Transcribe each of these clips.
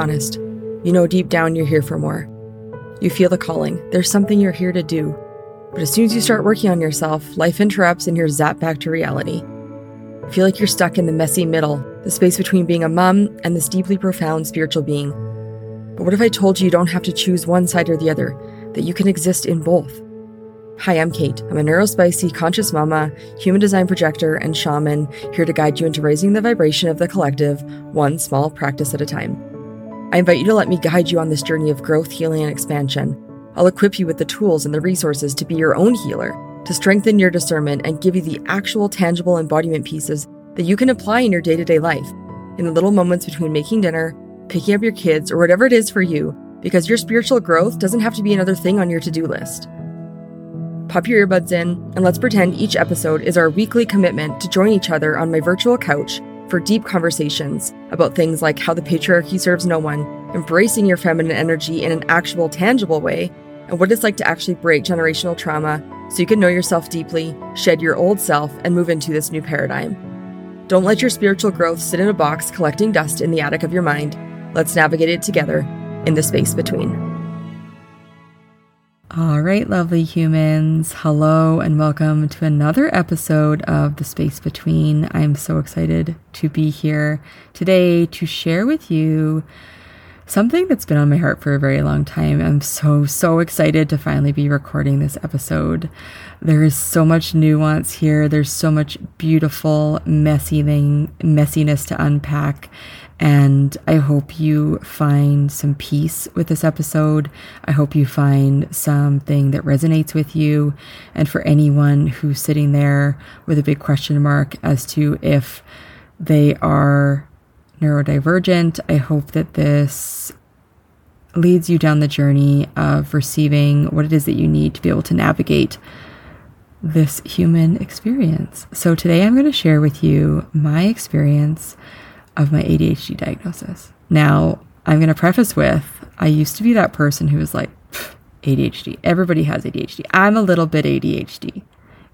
honest. You know deep down you're here for more. You feel the calling. There's something you're here to do. But as soon as you start working on yourself, life interrupts and you're zapped back to reality. I feel like you're stuck in the messy middle, the space between being a mom and this deeply profound spiritual being. But what if I told you you don't have to choose one side or the other, that you can exist in both? Hi, I'm Kate. I'm a neurospicy, conscious mama, human design projector, and shaman here to guide you into raising the vibration of the collective, one small practice at a time. I invite you to let me guide you on this journey of growth, healing, and expansion. I'll equip you with the tools and the resources to be your own healer, to strengthen your discernment, and give you the actual tangible embodiment pieces that you can apply in your day to day life, in the little moments between making dinner, picking up your kids, or whatever it is for you, because your spiritual growth doesn't have to be another thing on your to do list. Pop your earbuds in, and let's pretend each episode is our weekly commitment to join each other on my virtual couch for deep conversations about things like how the patriarchy serves no one, embracing your feminine energy in an actual, tangible way, and what it's like to actually break generational trauma so you can know yourself deeply, shed your old self, and move into this new paradigm. Don't let your spiritual growth sit in a box collecting dust in the attic of your mind. Let's navigate it together in the space between. All right, lovely humans. Hello and welcome to another episode of The Space Between. I'm so excited to be here today to share with you something that's been on my heart for a very long time. I'm so, so excited to finally be recording this episode. There is so much nuance here. There's so much beautiful, messy thing, messiness to unpack. And I hope you find some peace with this episode. I hope you find something that resonates with you. And for anyone who's sitting there with a big question mark as to if they are neurodivergent, I hope that this leads you down the journey of receiving what it is that you need to be able to navigate this human experience. So today I'm going to share with you my experience of my ADHD diagnosis. Now, I'm going to preface with I used to be that person who was like, ADHD. Everybody has ADHD. I'm a little bit ADHD.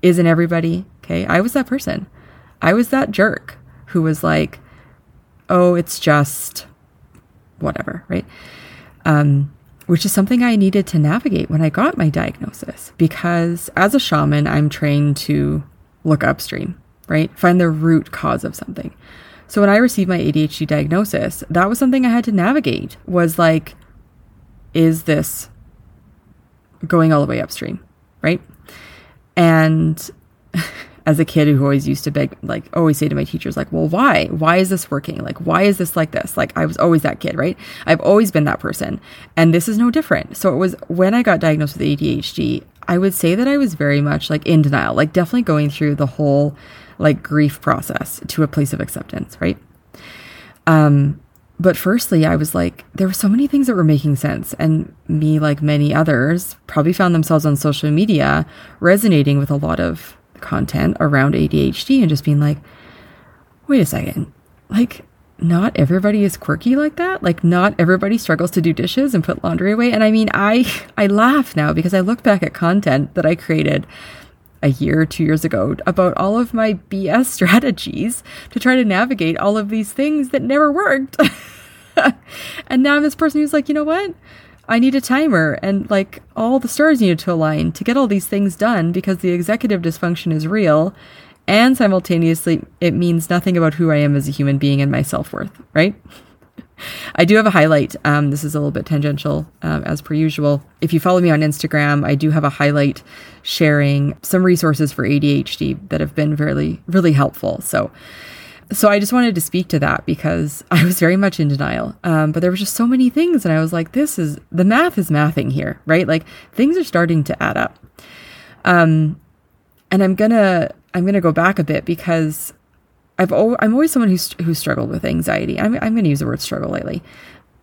Isn't everybody? Okay. I was that person. I was that jerk who was like, oh, it's just whatever, right? Um, which is something I needed to navigate when I got my diagnosis because as a shaman, I'm trained to look upstream, right? Find the root cause of something. So when I received my ADHD diagnosis, that was something I had to navigate was like, is this going all the way upstream? Right. And as a kid who always used to beg, like, always say to my teachers, like, well, why? Why is this working? Like, why is this like this? Like, I was always that kid, right? I've always been that person. And this is no different. So it was when I got diagnosed with ADHD, I would say that I was very much like in denial, like, definitely going through the whole like grief process to a place of acceptance, right? Um, but firstly, I was like, there were so many things that were making sense. And me, like many others, probably found themselves on social media resonating with a lot of content around ADHD and just being like, wait a second, like, not everybody is quirky like that like not everybody struggles to do dishes and put laundry away and i mean i i laugh now because i look back at content that i created a year two years ago about all of my BS strategies to try to navigate all of these things that never worked. and now I'm this person who's like, you know what? I need a timer and like all the stars needed to align to get all these things done because the executive dysfunction is real and simultaneously it means nothing about who I am as a human being and my self-worth, right? I do have a highlight. Um, this is a little bit tangential, um, as per usual. If you follow me on Instagram, I do have a highlight sharing some resources for ADHD that have been really, really helpful. So, so I just wanted to speak to that because I was very much in denial. Um, but there were just so many things, and I was like, "This is the math is mathing here, right? Like things are starting to add up." Um, and I'm gonna I'm gonna go back a bit because I've al- I'm always someone who's who struggled with anxiety. I'm I'm to use the word struggle lately.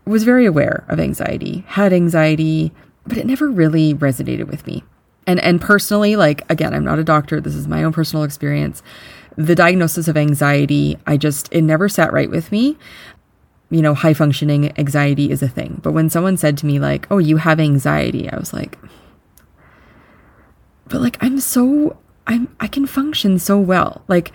Was very aware of anxiety, had anxiety, but it never really resonated with me. And and personally, like again, I'm not a doctor. This is my own personal experience. The diagnosis of anxiety, I just it never sat right with me. You know, high functioning anxiety is a thing. But when someone said to me like, "Oh, you have anxiety," I was like, "But like I'm so I'm I can function so well." Like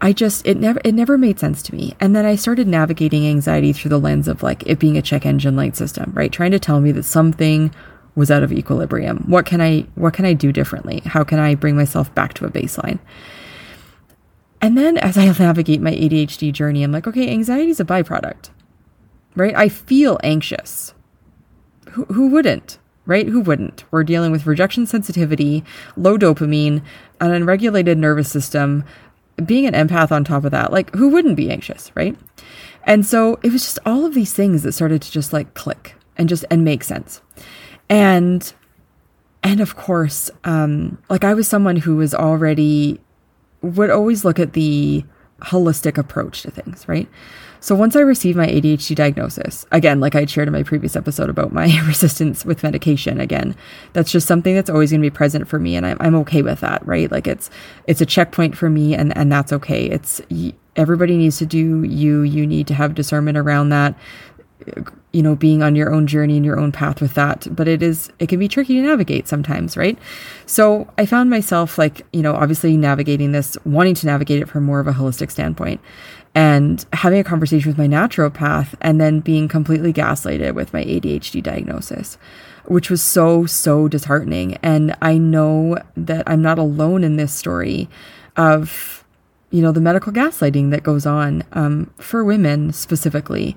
I just it never it never made sense to me. And then I started navigating anxiety through the lens of like it being a check engine light system, right? Trying to tell me that something was out of equilibrium. What can I what can I do differently? How can I bring myself back to a baseline? And then as I navigate my ADHD journey, I'm like, okay, anxiety is a byproduct. Right? I feel anxious. Who, who wouldn't? Right? Who wouldn't? We're dealing with rejection sensitivity, low dopamine, an unregulated nervous system, being an empath on top of that, like who wouldn't be anxious, right? And so it was just all of these things that started to just like click and just and make sense. And and of course, um, like I was someone who was already would always look at the holistic approach to things, right? So once I received my ADHD diagnosis, again, like I shared in my previous episode about my resistance with medication, again, that's just something that's always going to be present for me, and I'm, I'm okay with that, right? Like it's it's a checkpoint for me, and and that's okay. It's everybody needs to do you. You need to have discernment around that you know being on your own journey and your own path with that but it is it can be tricky to navigate sometimes right so i found myself like you know obviously navigating this wanting to navigate it from more of a holistic standpoint and having a conversation with my naturopath and then being completely gaslighted with my ADHD diagnosis, which was so, so disheartening. And I know that I'm not alone in this story of, you know, the medical gaslighting that goes on um, for women specifically.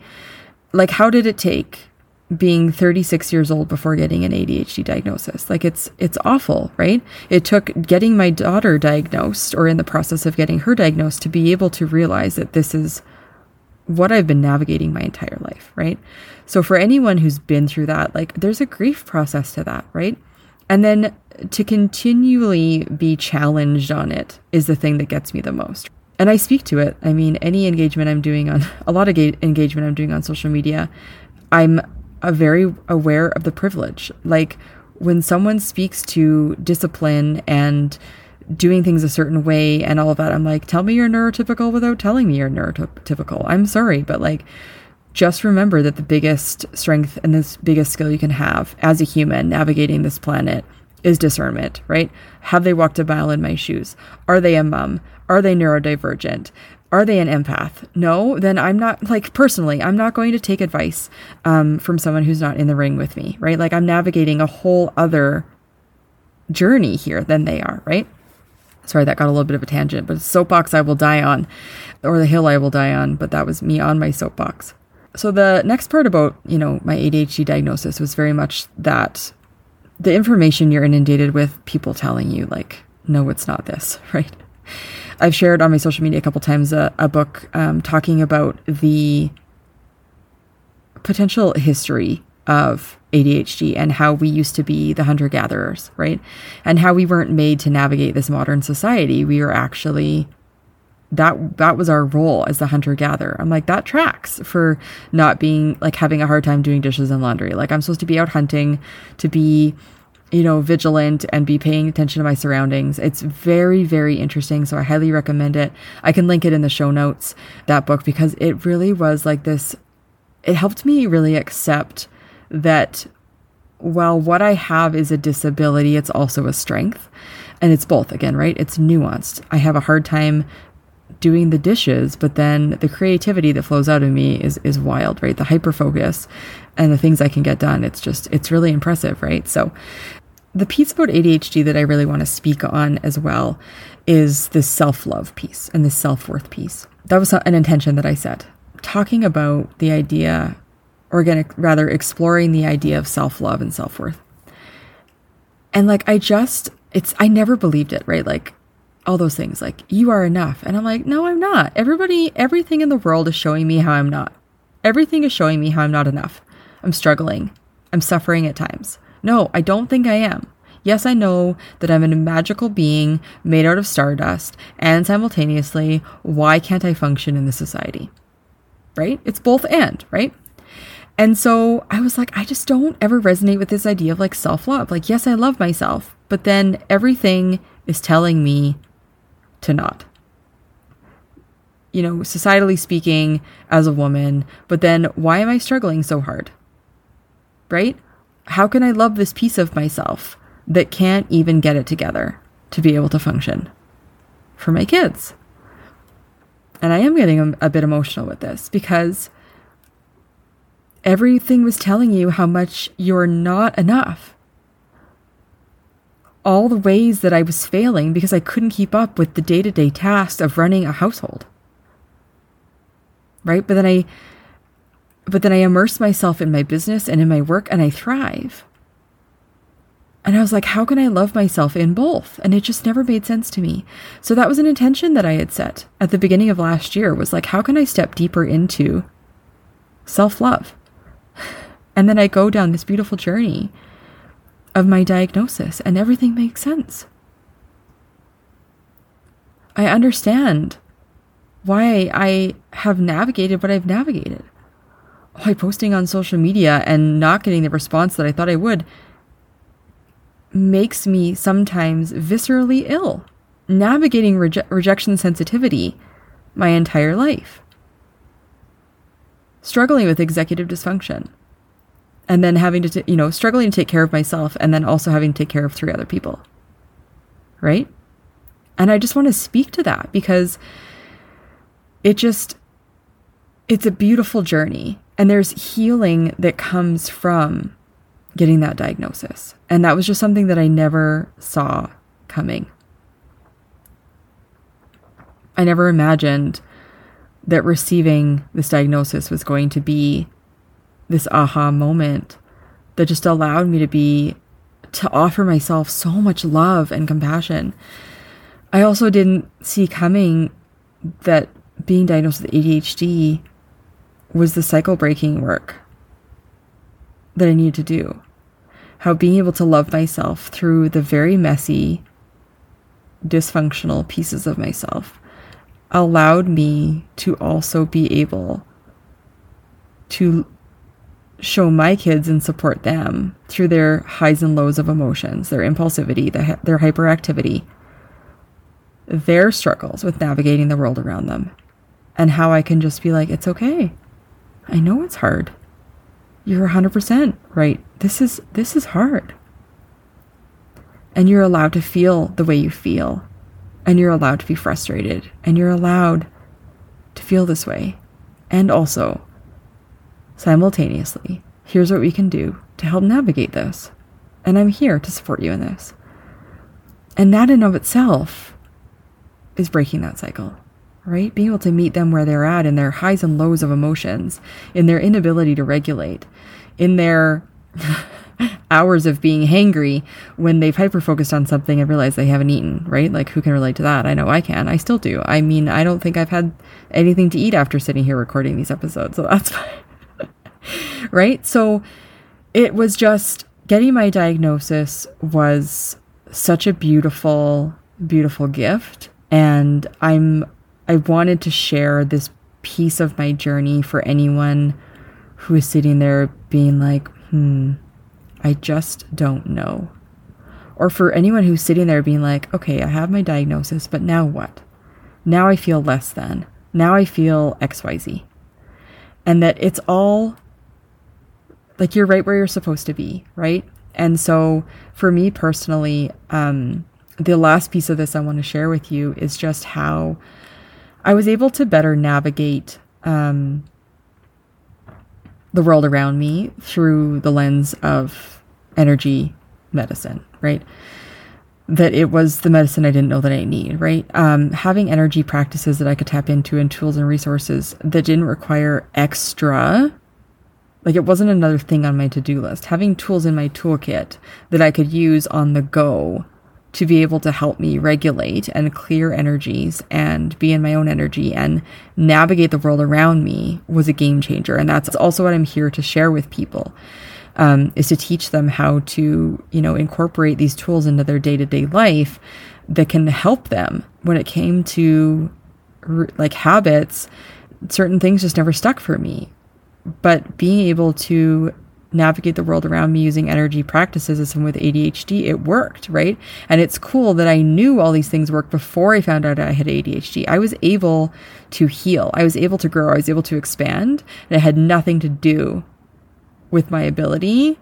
Like, how did it take being 36 years old before getting an ADHD diagnosis. Like it's it's awful, right? It took getting my daughter diagnosed or in the process of getting her diagnosed to be able to realize that this is what I've been navigating my entire life, right? So for anyone who's been through that, like there's a grief process to that, right? And then to continually be challenged on it is the thing that gets me the most. And I speak to it. I mean, any engagement I'm doing on a lot of ga- engagement I'm doing on social media, I'm a very aware of the privilege. Like when someone speaks to discipline and doing things a certain way and all of that, I'm like, tell me you're neurotypical without telling me you're neurotypical. I'm sorry, but like, just remember that the biggest strength and the biggest skill you can have as a human navigating this planet is discernment, right? Have they walked a mile in my shoes? Are they a mom? Are they neurodivergent? are they an empath? No, then I'm not like personally, I'm not going to take advice um, from someone who's not in the ring with me, right? Like I'm navigating a whole other journey here than they are, right? Sorry, that got a little bit of a tangent, but soapbox I will die on, or the hill I will die on, but that was me on my soapbox. So the next part about, you know, my ADHD diagnosis was very much that the information you're inundated with, people telling you, like, no, it's not this, right? I've shared on my social media a couple times a, a book um, talking about the potential history of ADHD and how we used to be the hunter gatherers, right? And how we weren't made to navigate this modern society. We were actually that that was our role as the hunter gatherer. I'm like that tracks for not being like having a hard time doing dishes and laundry. Like I'm supposed to be out hunting to be you know, vigilant and be paying attention to my surroundings. It's very, very interesting. So I highly recommend it. I can link it in the show notes, that book, because it really was like this. It helped me really accept that while what I have is a disability, it's also a strength. And it's both, again, right? It's nuanced. I have a hard time doing the dishes, but then the creativity that flows out of me is is wild, right? The hyper focus and the things I can get done. It's just it's really impressive, right? So the piece about ADHD that I really want to speak on as well is this self love piece and this self worth piece. That was an intention that I set. Talking about the idea, or again, rather exploring the idea of self love and self worth. And like, I just, it's, I never believed it, right? Like, all those things, like, you are enough. And I'm like, no, I'm not. Everybody, everything in the world is showing me how I'm not. Everything is showing me how I'm not enough. I'm struggling. I'm suffering at times. No, I don't think I am. Yes, I know that I'm a magical being made out of stardust, and simultaneously, why can't I function in the society? Right? It's both and, right? And so I was like, I just don't ever resonate with this idea of like self love. Like, yes, I love myself, but then everything is telling me to not. You know, societally speaking, as a woman, but then why am I struggling so hard? Right? how can I love this piece of myself that can't even get it together to be able to function for my kids? And I am getting a, a bit emotional with this because everything was telling you how much you're not enough. All the ways that I was failing because I couldn't keep up with the day to day tasks of running a household. Right? But then I but then I immerse myself in my business and in my work and I thrive. And I was like, how can I love myself in both? And it just never made sense to me. So that was an intention that I had set at the beginning of last year was like, how can I step deeper into self love? And then I go down this beautiful journey of my diagnosis and everything makes sense. I understand why I have navigated what I've navigated. Why posting on social media and not getting the response that I thought I would makes me sometimes viscerally ill, navigating reje- rejection sensitivity my entire life, struggling with executive dysfunction, and then having to, t- you know, struggling to take care of myself and then also having to take care of three other people. Right? And I just want to speak to that because it just, it's a beautiful journey. And there's healing that comes from getting that diagnosis. And that was just something that I never saw coming. I never imagined that receiving this diagnosis was going to be this aha moment that just allowed me to be to offer myself so much love and compassion. I also didn't see coming that being diagnosed with ADHD was the cycle breaking work that I needed to do. How being able to love myself through the very messy, dysfunctional pieces of myself allowed me to also be able to show my kids and support them through their highs and lows of emotions, their impulsivity, their hyperactivity, their struggles with navigating the world around them, and how I can just be like, it's okay. I know it's hard. You're 100% right. This is this is hard. And you're allowed to feel the way you feel. And you're allowed to be frustrated. And you're allowed to feel this way. And also simultaneously, here's what we can do to help navigate this. And I'm here to support you in this. And that in of itself is breaking that cycle, right? Being able to meet them where they're at in their highs and lows of emotions, in their inability to regulate, in their hours of being hangry when they've hyper focused on something and realized they haven't eaten, right? Like, who can relate to that? I know I can. I still do. I mean, I don't think I've had anything to eat after sitting here recording these episodes, so that's fine right? So it was just getting my diagnosis was such a beautiful, beautiful gift. And I'm, I wanted to share this piece of my journey for anyone who is sitting there being like, hmm, I just don't know. Or for anyone who's sitting there being like, okay, I have my diagnosis, but now what? Now I feel less than. Now I feel XYZ. And that it's all like you're right where you're supposed to be, right? And so for me personally, um, the last piece of this I want to share with you is just how I was able to better navigate um, the world around me through the lens of energy medicine, right? That it was the medicine I didn't know that I need, right? Um, having energy practices that I could tap into and tools and resources that didn't require extra like it wasn't another thing on my to do list. Having tools in my toolkit that I could use on the go to be able to help me regulate and clear energies and be in my own energy and navigate the world around me was a game changer. And that's also what I'm here to share with people. Um, is to teach them how to, you know, incorporate these tools into their day to day life that can help them when it came to like habits. Certain things just never stuck for me but being able to navigate the world around me using energy practices as someone with ADHD, it worked, right? And it's cool that I knew all these things worked before I found out I had ADHD. I was able to heal, I was able to grow, I was able to expand, and it had nothing to do with my ability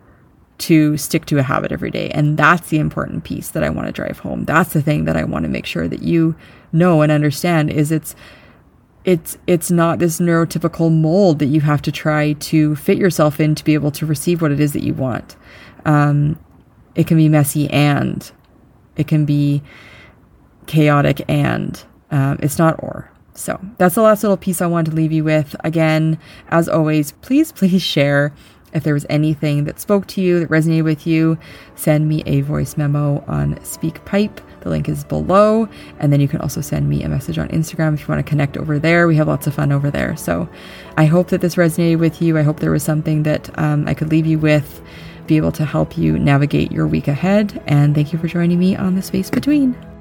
to stick to a habit every day. And that's the important piece that I want to drive home. That's the thing that I want to make sure that you know and understand is it's it's it's not this neurotypical mold that you have to try to fit yourself in to be able to receive what it is that you want. Um, it can be messy and it can be chaotic and um, it's not or. So that's the last little piece I wanted to leave you with. Again, as always, please, please share if there was anything that spoke to you, that resonated with you, send me a voice memo on SpeakPipe. The link is below. And then you can also send me a message on Instagram if you want to connect over there. We have lots of fun over there. So I hope that this resonated with you. I hope there was something that um, I could leave you with, be able to help you navigate your week ahead. And thank you for joining me on the space between.